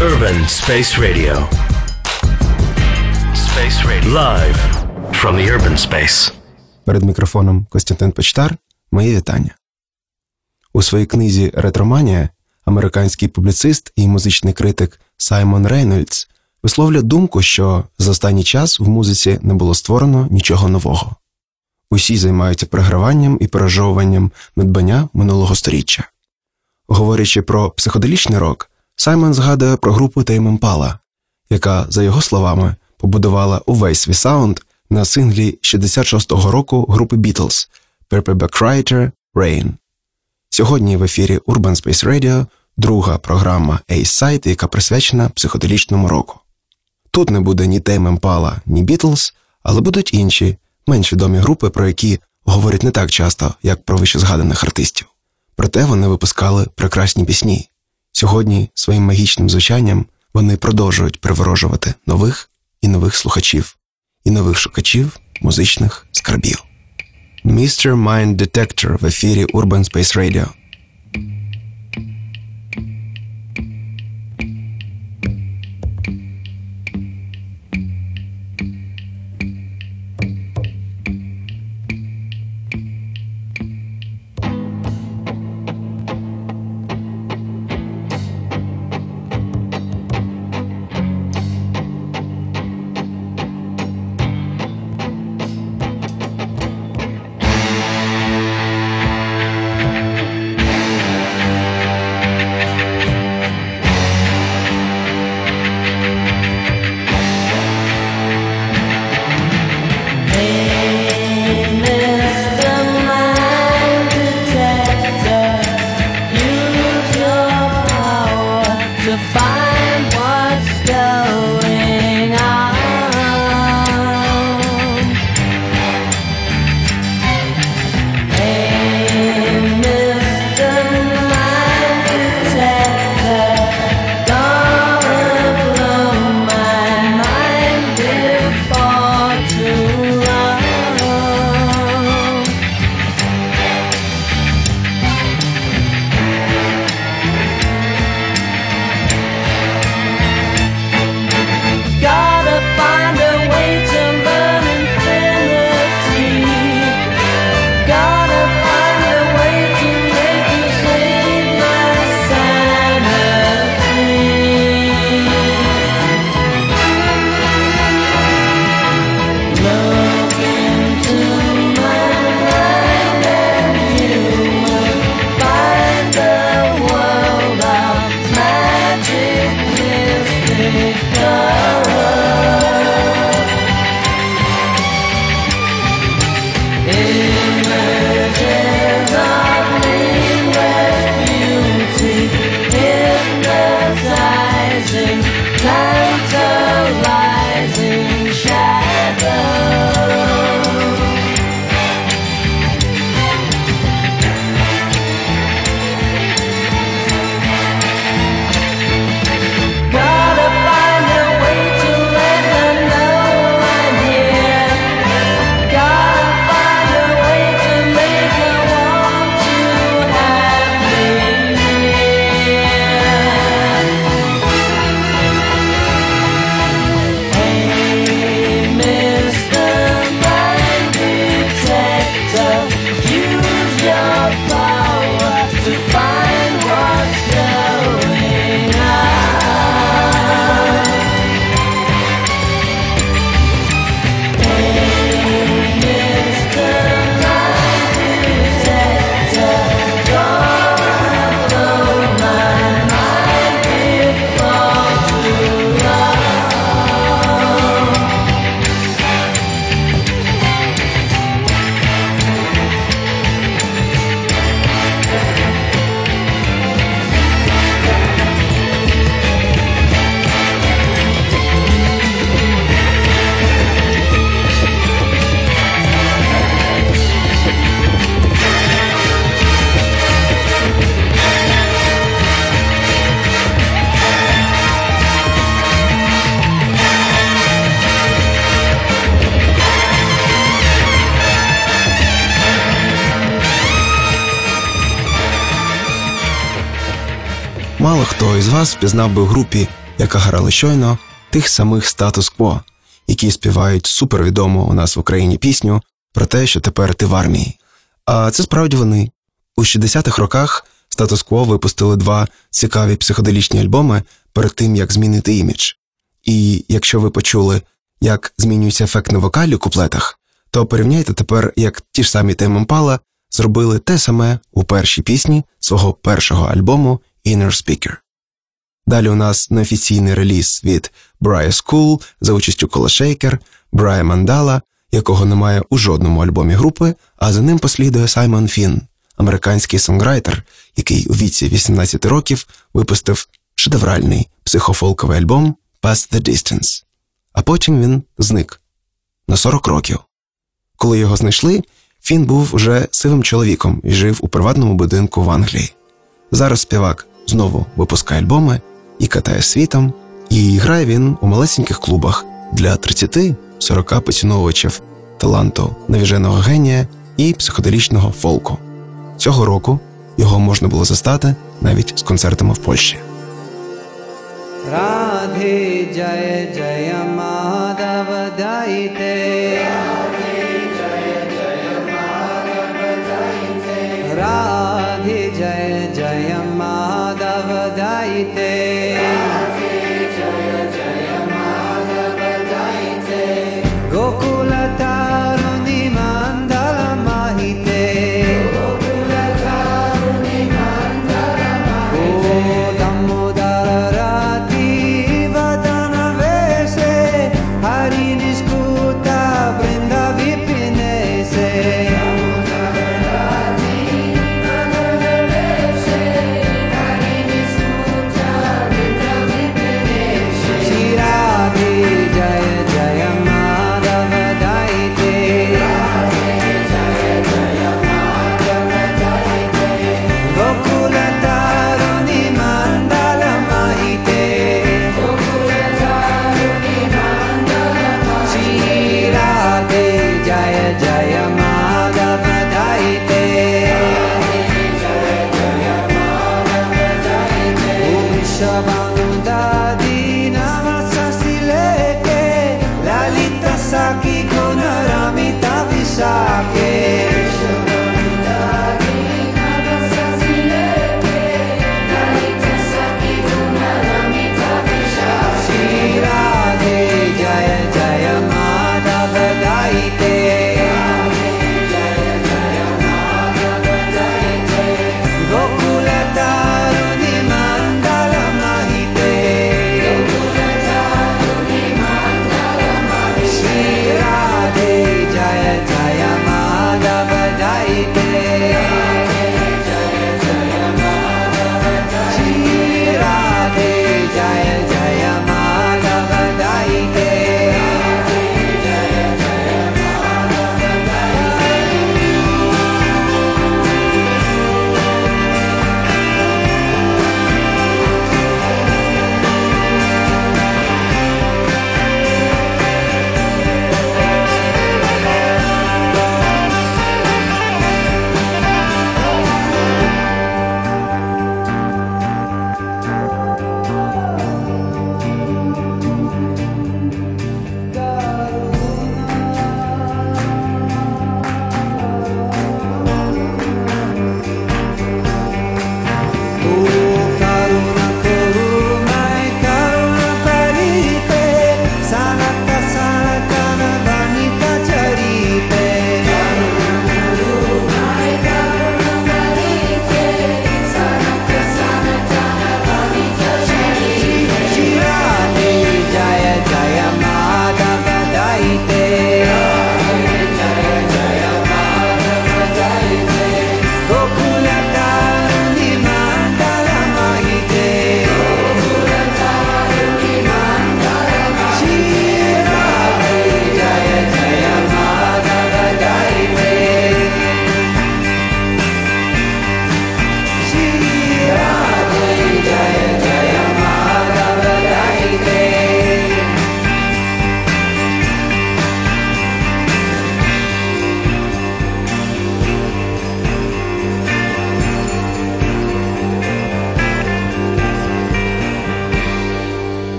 Urban Space Radio. Space Radio. Live from the urban space. Перед мікрофоном Костянтин Почтар. Мої вітання. У своїй книзі Ретроманія американський публіцист і музичний критик Саймон Рейнольдс висловлює думку, що за останній час в музиці не було створено нічого нового. Усі займаються програванням і пережовуванням надбання минулого сторіччя. Говорячи про психоделічний рок, Саймон згадує про групу Tame Impala, яка, за його словами, побудувала увесь свій саунд на синглі 66-го року групи Beatles Paperback Writer Rain. Сьогодні в ефірі Urban Space Radio друга програма Ace Site, яка присвячена психоделічному року. Тут не буде ні Tame Impala, ні Beatles, але будуть інші, менш відомі групи, про які говорять не так часто, як про вищезгаданих артистів. Проте вони випускали прекрасні пісні. Сьогодні своїм магічним звучанням вони продовжують приворожувати нових і нових слухачів, і нових шукачів музичних скарбів. Mr. Mind Detector в ефірі Urban Space Radio. Вас впізнав би в групі яка грала щойно, тих самих статус-кво, які співають супервідому у нас в Україні пісню про те, що тепер ти в армії. А це справді вони. У 60-х роках статус-кво випустили два цікаві психоделічні альбоми перед тим, як змінити імідж. І якщо ви почули, як змінюється ефект на вокалі у куплетах, то порівняйте тепер, як ті ж самі Тейм Impala зробили те саме у першій пісні свого першого альбому Inner Speaker. Далі у нас неофіційний реліз від Брая School за участю Кола Шейкер, Брая Мандала, якого немає у жодному альбомі групи, а за ним послідує Саймон Фін, американський сонграйтер, який у віці 18 років випустив шедевральний психофолковий альбом Past the Distance. А потім він зник на 40 років. Коли його знайшли, Фін був уже сивим чоловіком і жив у приватному будинку в Англії. Зараз співак знову випускає альбоми і катає світом, і грає він у малесеньких клубах для 30-40 поціновувачів таланту навіженого генія і психоделічного фолку. Цього року його можна було застати навіть з концертами в Польщі. Радhe Jaya Jaya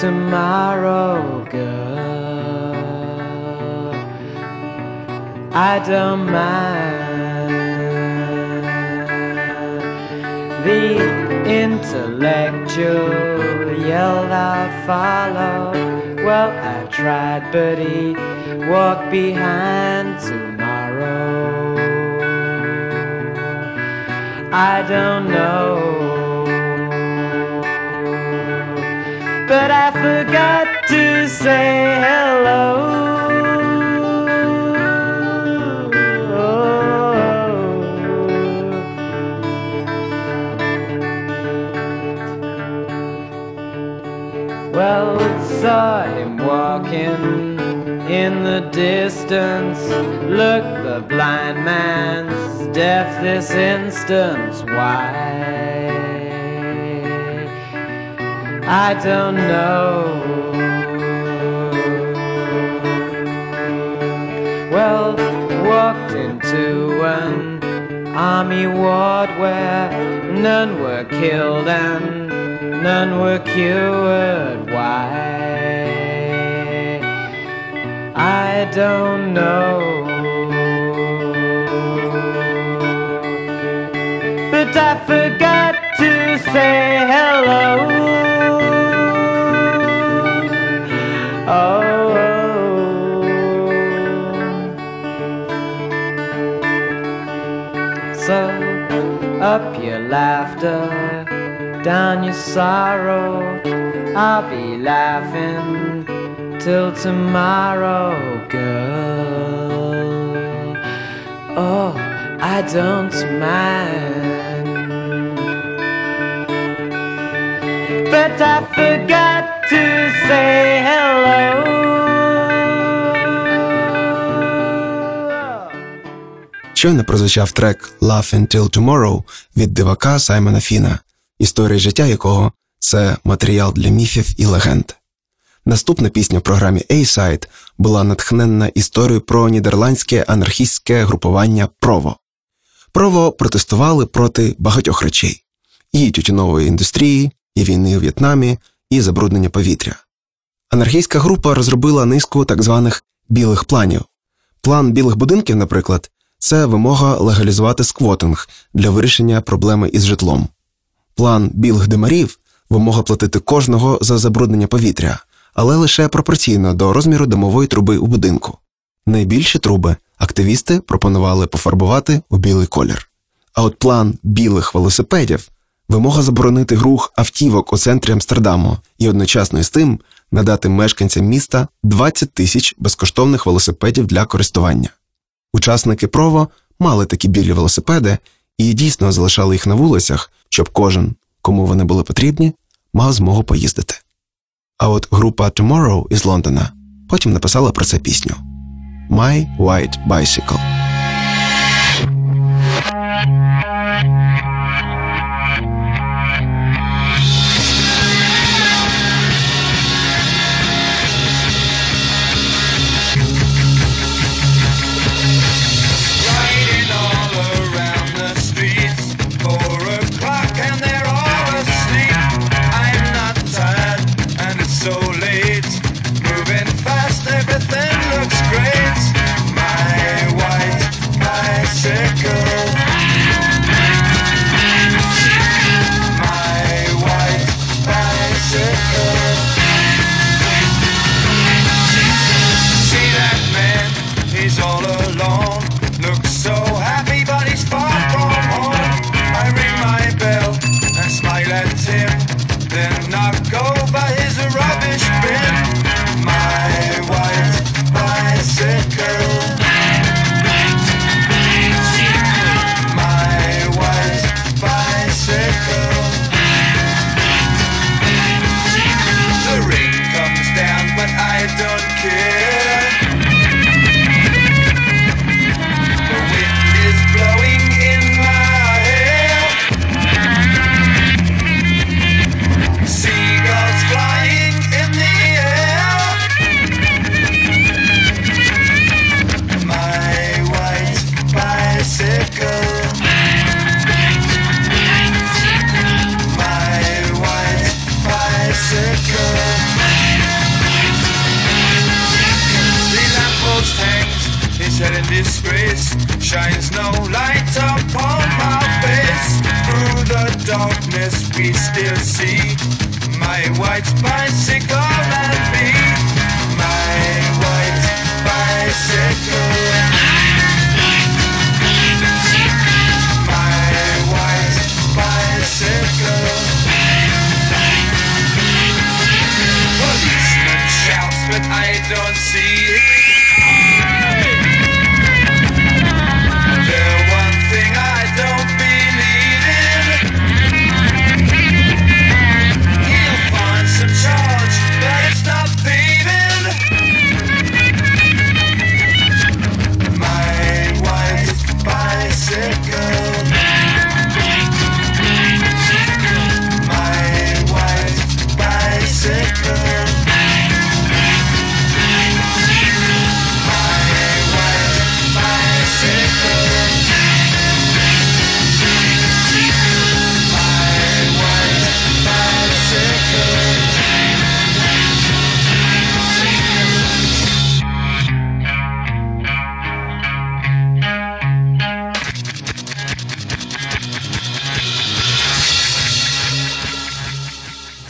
tomorrow, girl. I don't mind the intellectual yelled I'll follow. Well, I tried, but he walked behind tomorrow. I don't know. I forgot to say hello. Well, saw him walking in the distance. Look, the blind man's deaf this instance. Why? I don't know. Well, walked into an army ward where none were killed and none were cured. Why? I don't know. But I forgot to say hello. Up your laughter, down your sorrow. I'll be laughing till tomorrow, girl. Oh, I don't mind. But I forgot to say hello. Щойно прозвучав трек Laugh Until Tomorrow від дивака Саймона Фіна, історія життя якого це матеріал для міфів і легенд. Наступна пісня в програмі A-Side була натхненна історією про нідерландське анархістське групування Прово. Прово протестували проти багатьох речей: і тютюнової індустрії, і війни у В'єтнамі, і забруднення повітря. Анархійська група розробила низку так званих білих планів. План білих будинків, наприклад, це вимога легалізувати сквотинг для вирішення проблеми із житлом. План білих димарів вимога платити кожного за забруднення повітря, але лише пропорційно до розміру димової труби у будинку. Найбільші труби активісти пропонували пофарбувати у білий колір. А от план білих велосипедів вимога заборонити рух автівок у центрі Амстердаму і одночасно із тим надати мешканцям міста 20 тисяч безкоштовних велосипедів для користування. Учасники прово мали такі білі велосипеди і дійсно залишали їх на вулицях, щоб кожен, кому вони були потрібні, мав змогу поїздити. А от група Tomorrow із Лондона потім написала про це пісню My White Bicycle.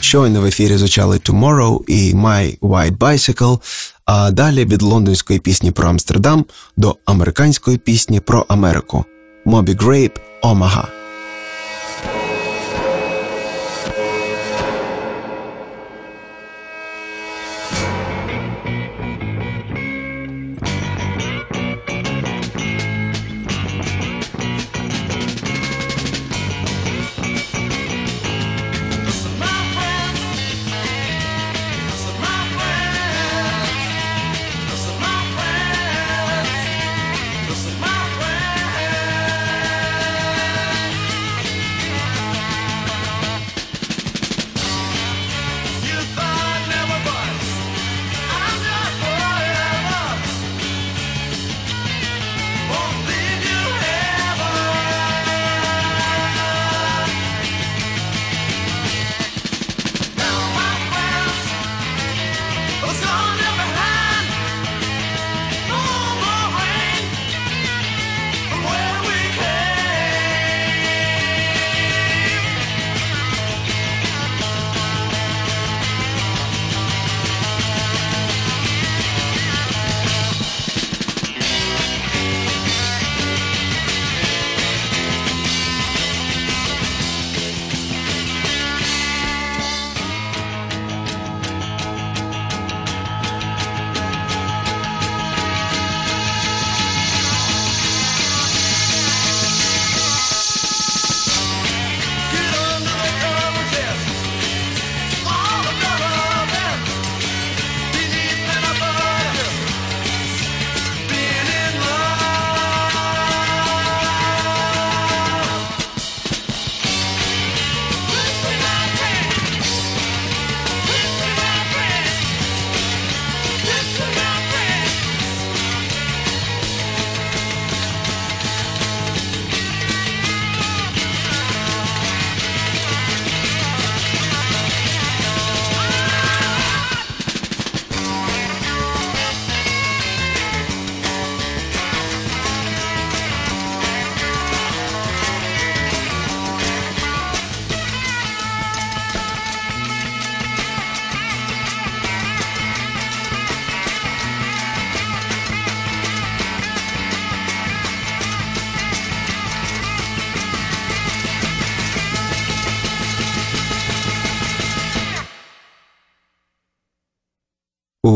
Щойно в ефірі звучали Tomorrow і My White Bicycle, а далі від лондонської пісні про Амстердам до американської пісні про Америку Moby Grape Omaha.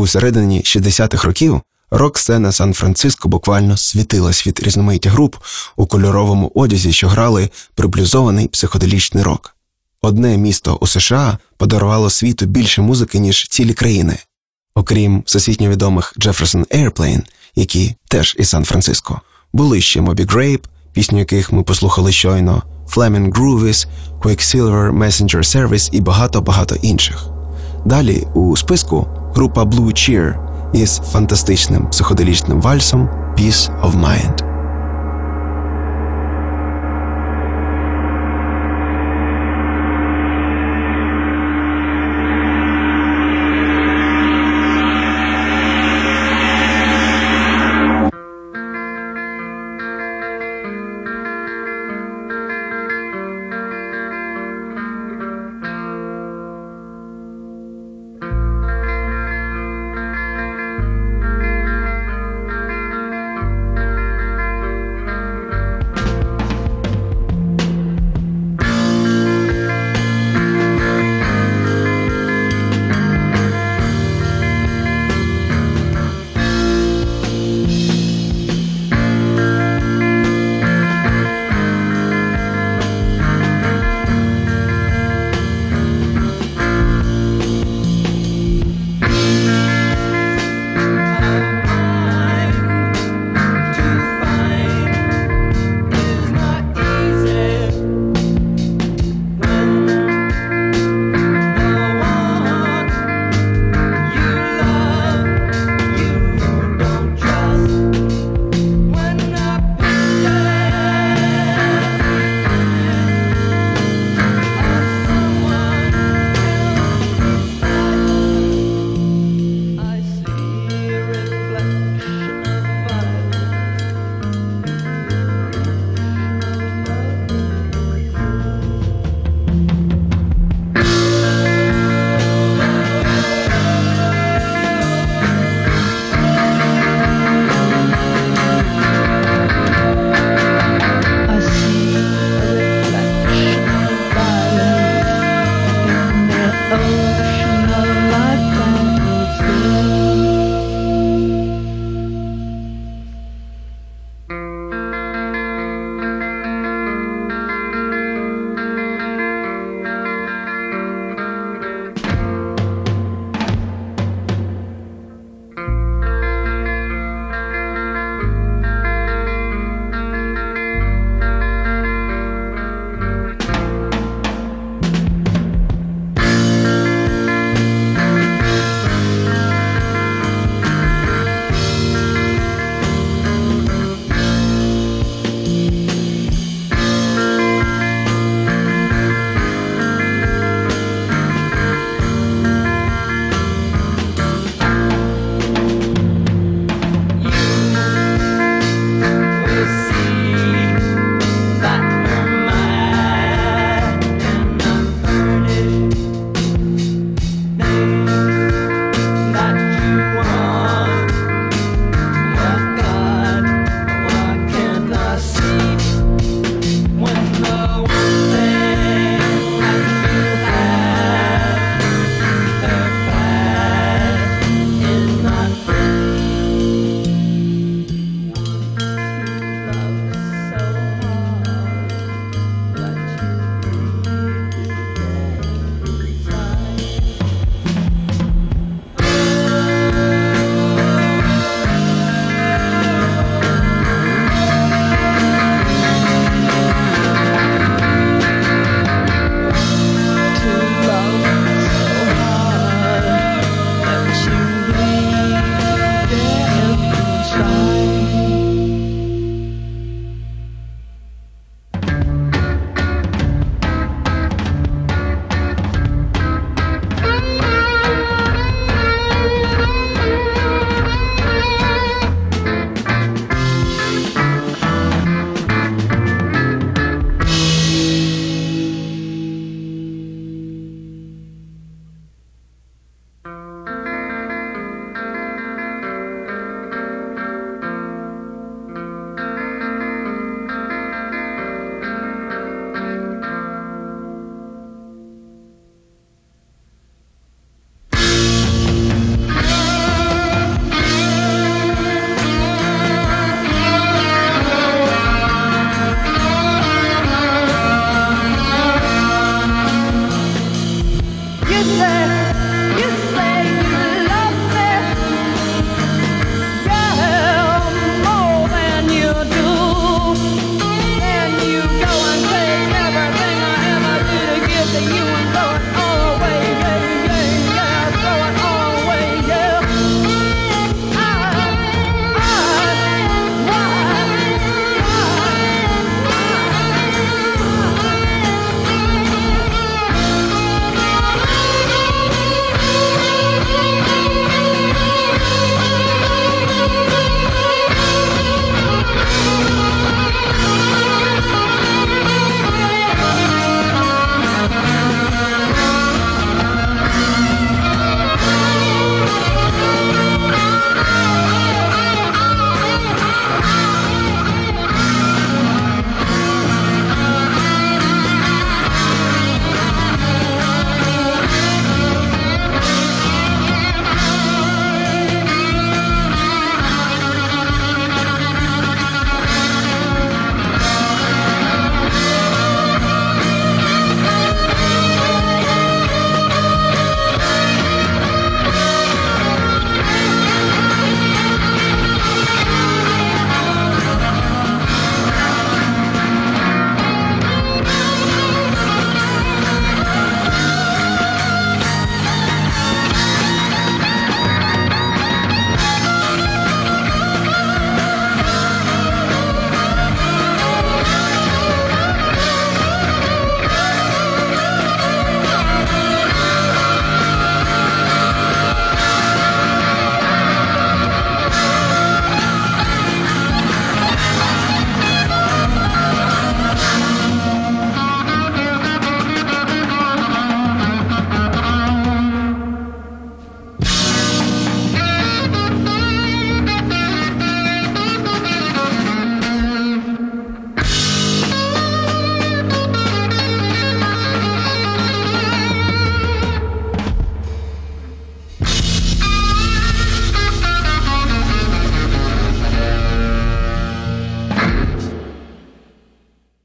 У середині 60-х років рок-сцена Сан-Франциско буквально світилась від різноманіття груп у кольоровому одязі, що грали приблюзований психоделічний рок. Одне місто у США подарувало світу більше музики, ніж цілі країни, окрім всесвітньо відомих Jefferson Airplane, які теж із Сан-Франциско, були ще Moby Grape, пісню яких ми послухали щойно, Flaming Groovies, Quicksilver Messenger Service і багато-багато інших. Далі у списку група Blue Cheer із фантастичним психоделічним вальсом Peace of Mind.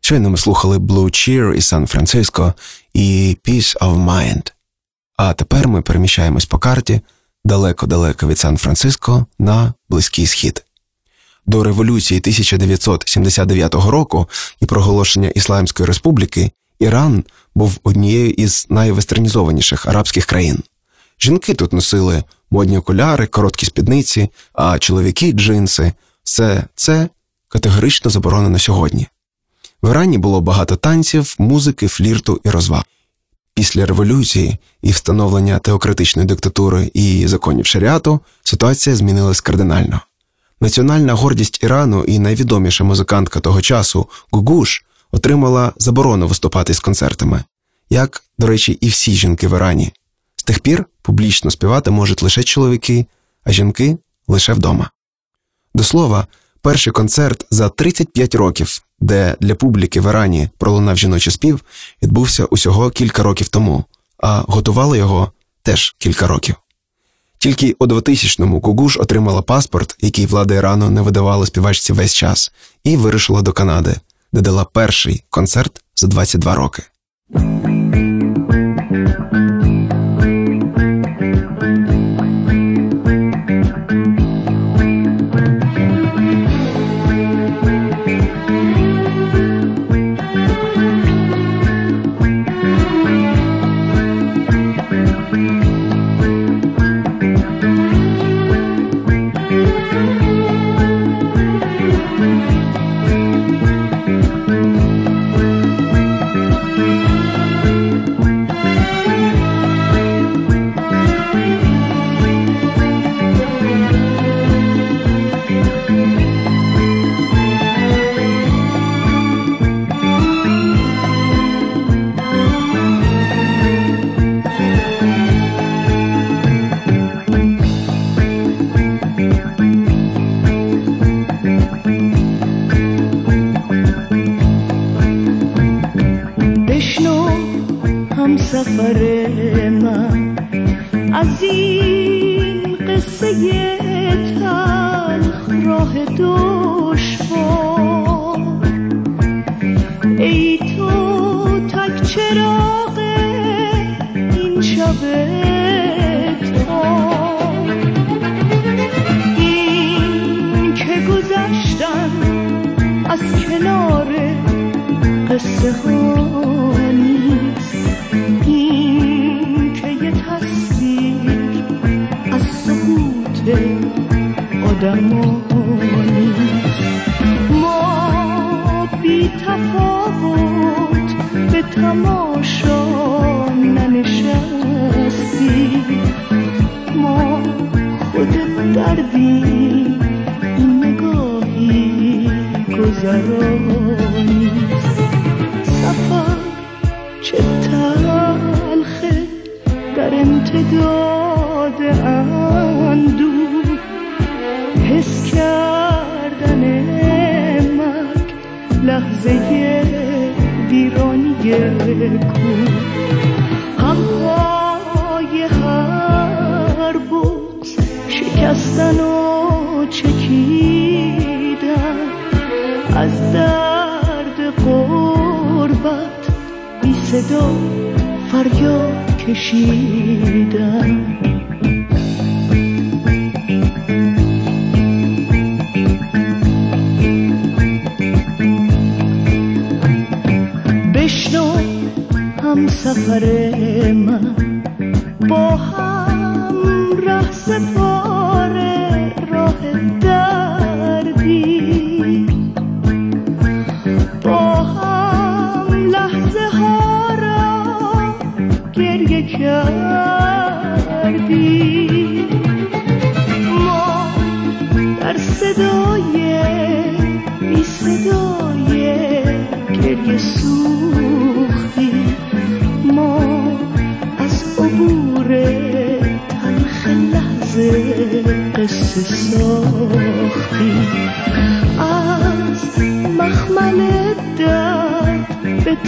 Щойно ми слухали Blue Cheer із Сан-Франциско і Peace of Mind. А тепер ми переміщаємось по карті далеко-далеко від Сан-Франциско на Близький Схід. До революції 1979 року і проголошення Ісламської республіки Іран був однією із найвестернізованіших арабських країн. Жінки тут носили модні окуляри, короткі спідниці, а чоловіки джинси. Все це категорично заборонено сьогодні. В Ірані було багато танців, музики, флірту і розваг. Після революції і встановлення теократичної диктатури і законів шаріату ситуація змінилась кардинально. Національна гордість Ірану і найвідоміша музикантка того часу Гугуш отримала заборону виступати з концертами, як, до речі, і всі жінки в Ірані. З тих пір публічно співати можуть лише чоловіки, а жінки лише вдома. До слова, перший концерт за 35 років, де для публіки в Ірані пролунав жіночий спів, відбувся усього кілька років тому, а готували його теж кілька років. Тільки у 2000-му Кугуш отримала паспорт, який влада Ірану не видавала співачці весь час, і вирушила до Канади, де дала перший концерт за 22 роки.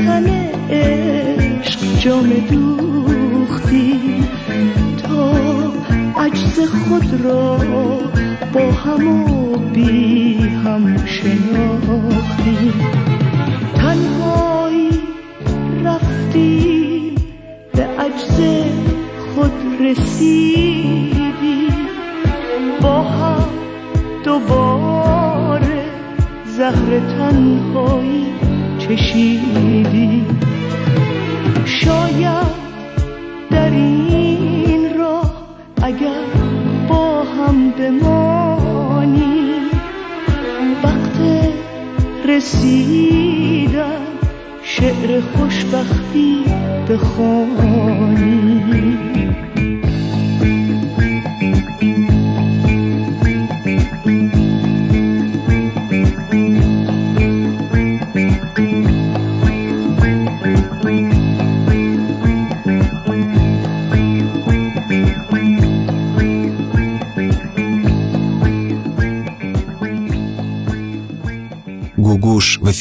تن عشق جام دوختی. تا عجز خود را با هم و بی هم شناختی. تنهایی رفتی به عجز خود رسیدی. با هم دوباره زهر تنهایی چشیدی.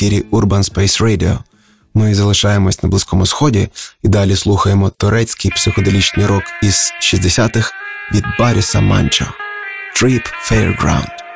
ефірі Urban Space Radio. Ми залишаємось на Близькому Сході і далі слухаємо турецький психоделічний рок із 60-х від Баріса Манчо Trip Fairground.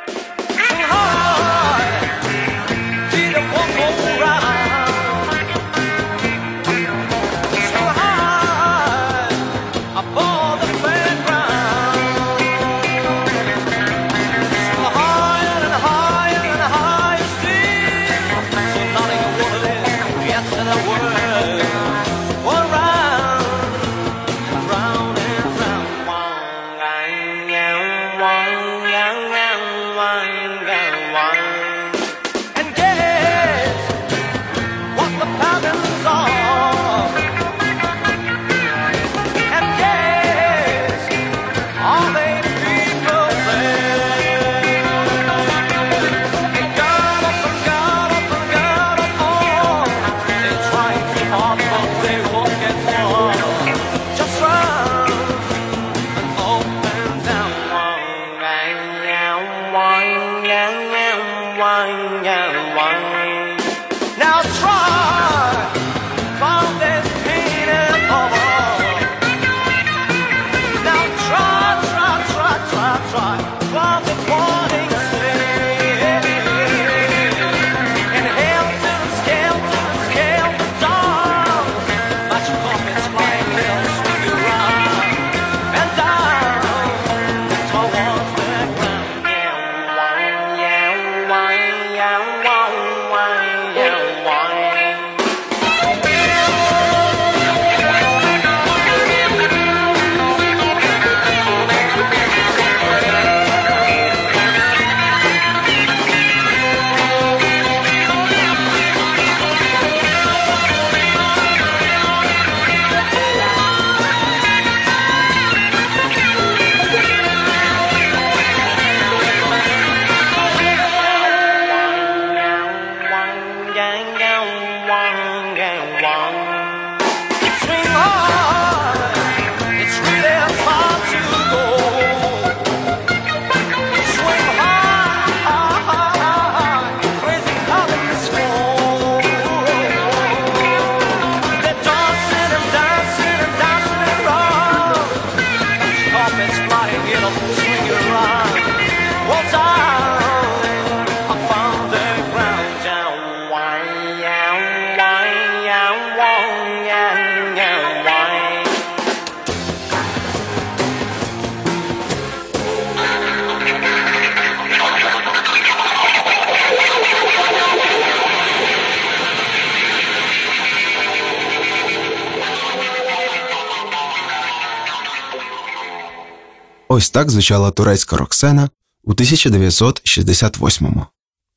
Ось так звучала турецька рок-сцена у 1968-му.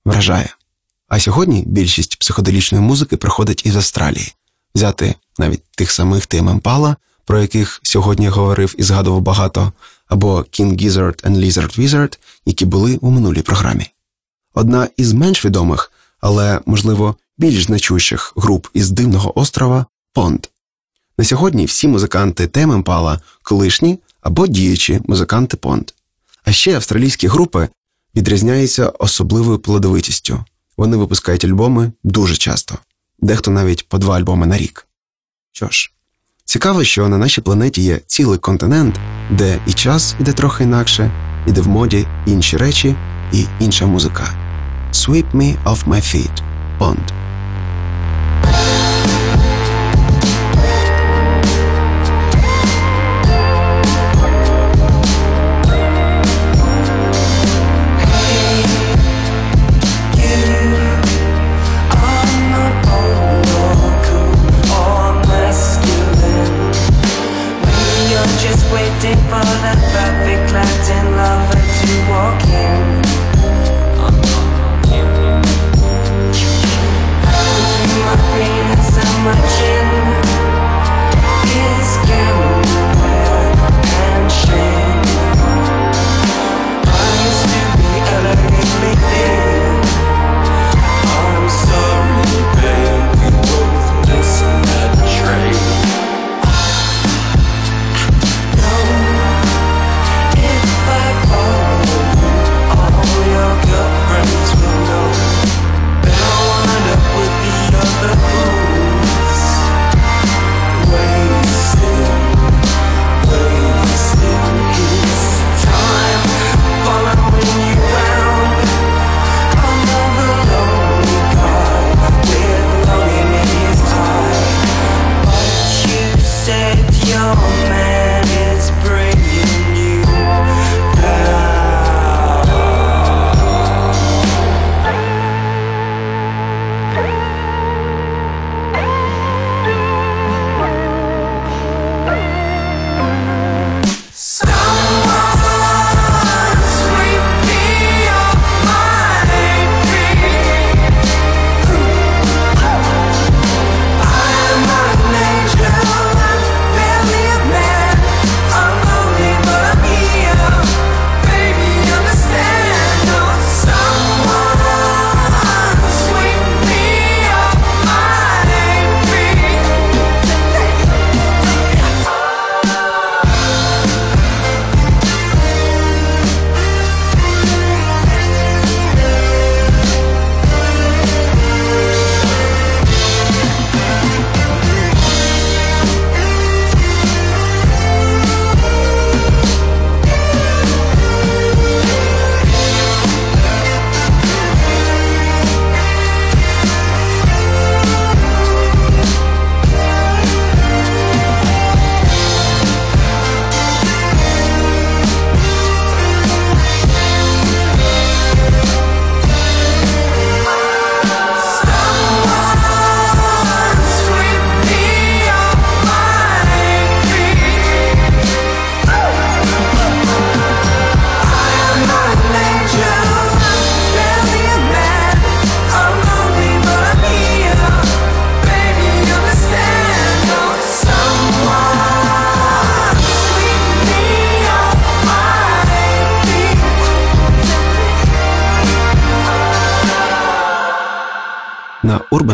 Вражає. А сьогодні більшість психоделічної музики приходить із Австралії. Взяти навіть тих самих Тим Емпала, про яких сьогодні говорив і згадував багато, або King Gizzard and Lizard Wizard, які були у минулій програмі. Одна із менш відомих, але, можливо, більш значущих груп із дивного острова Понд. На сьогодні всі музиканти Тем Емпала колишні або діючі музиканти Понд. А ще австралійські групи відрізняються особливою плодовитістю. Вони випускають альбоми дуже часто, дехто навіть по два альбоми на рік. Що ж, цікаво, що на нашій планеті є цілий континент, де і час іде трохи інакше, і де в моді інші речі і інша музика. Sweep me off my feet. Bond.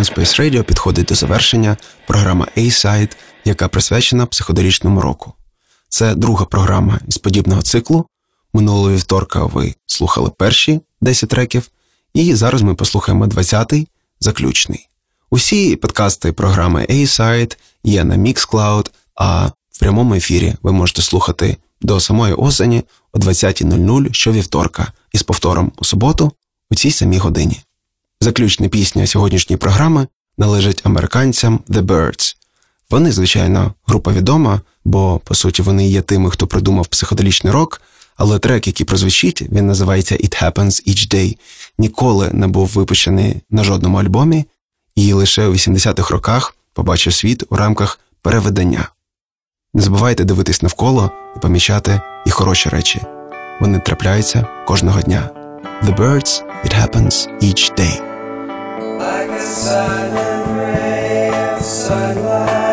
Urban Space Radio підходить до завершення програма A-Side, яка присвячена психоделічному року. Це друга програма із подібного циклу. Минулого вівторка ви слухали перші 10 треків, і зараз ми послухаємо 20-й, заключний. Усі подкасти програми A-Side є на Mixcloud, а в прямому ефірі ви можете слухати до самої осені о 20.00 щовівторка із повтором у суботу у цій самій годині. Заключна пісня сьогоднішньої програми належить американцям The Birds. Вони, звичайно, група відома, бо по суті вони є тими, хто придумав психоделічний рок. Але трек, який прозвучить, він називається It Happens Each Day, ніколи не був випущений на жодному альбомі, і лише у 80-х роках побачив світ у рамках переведення. Не забувайте дивитись навколо і помічати і хороші речі. Вони трапляються кожного дня. The birds, it happens each day. like a silent ray of sunlight.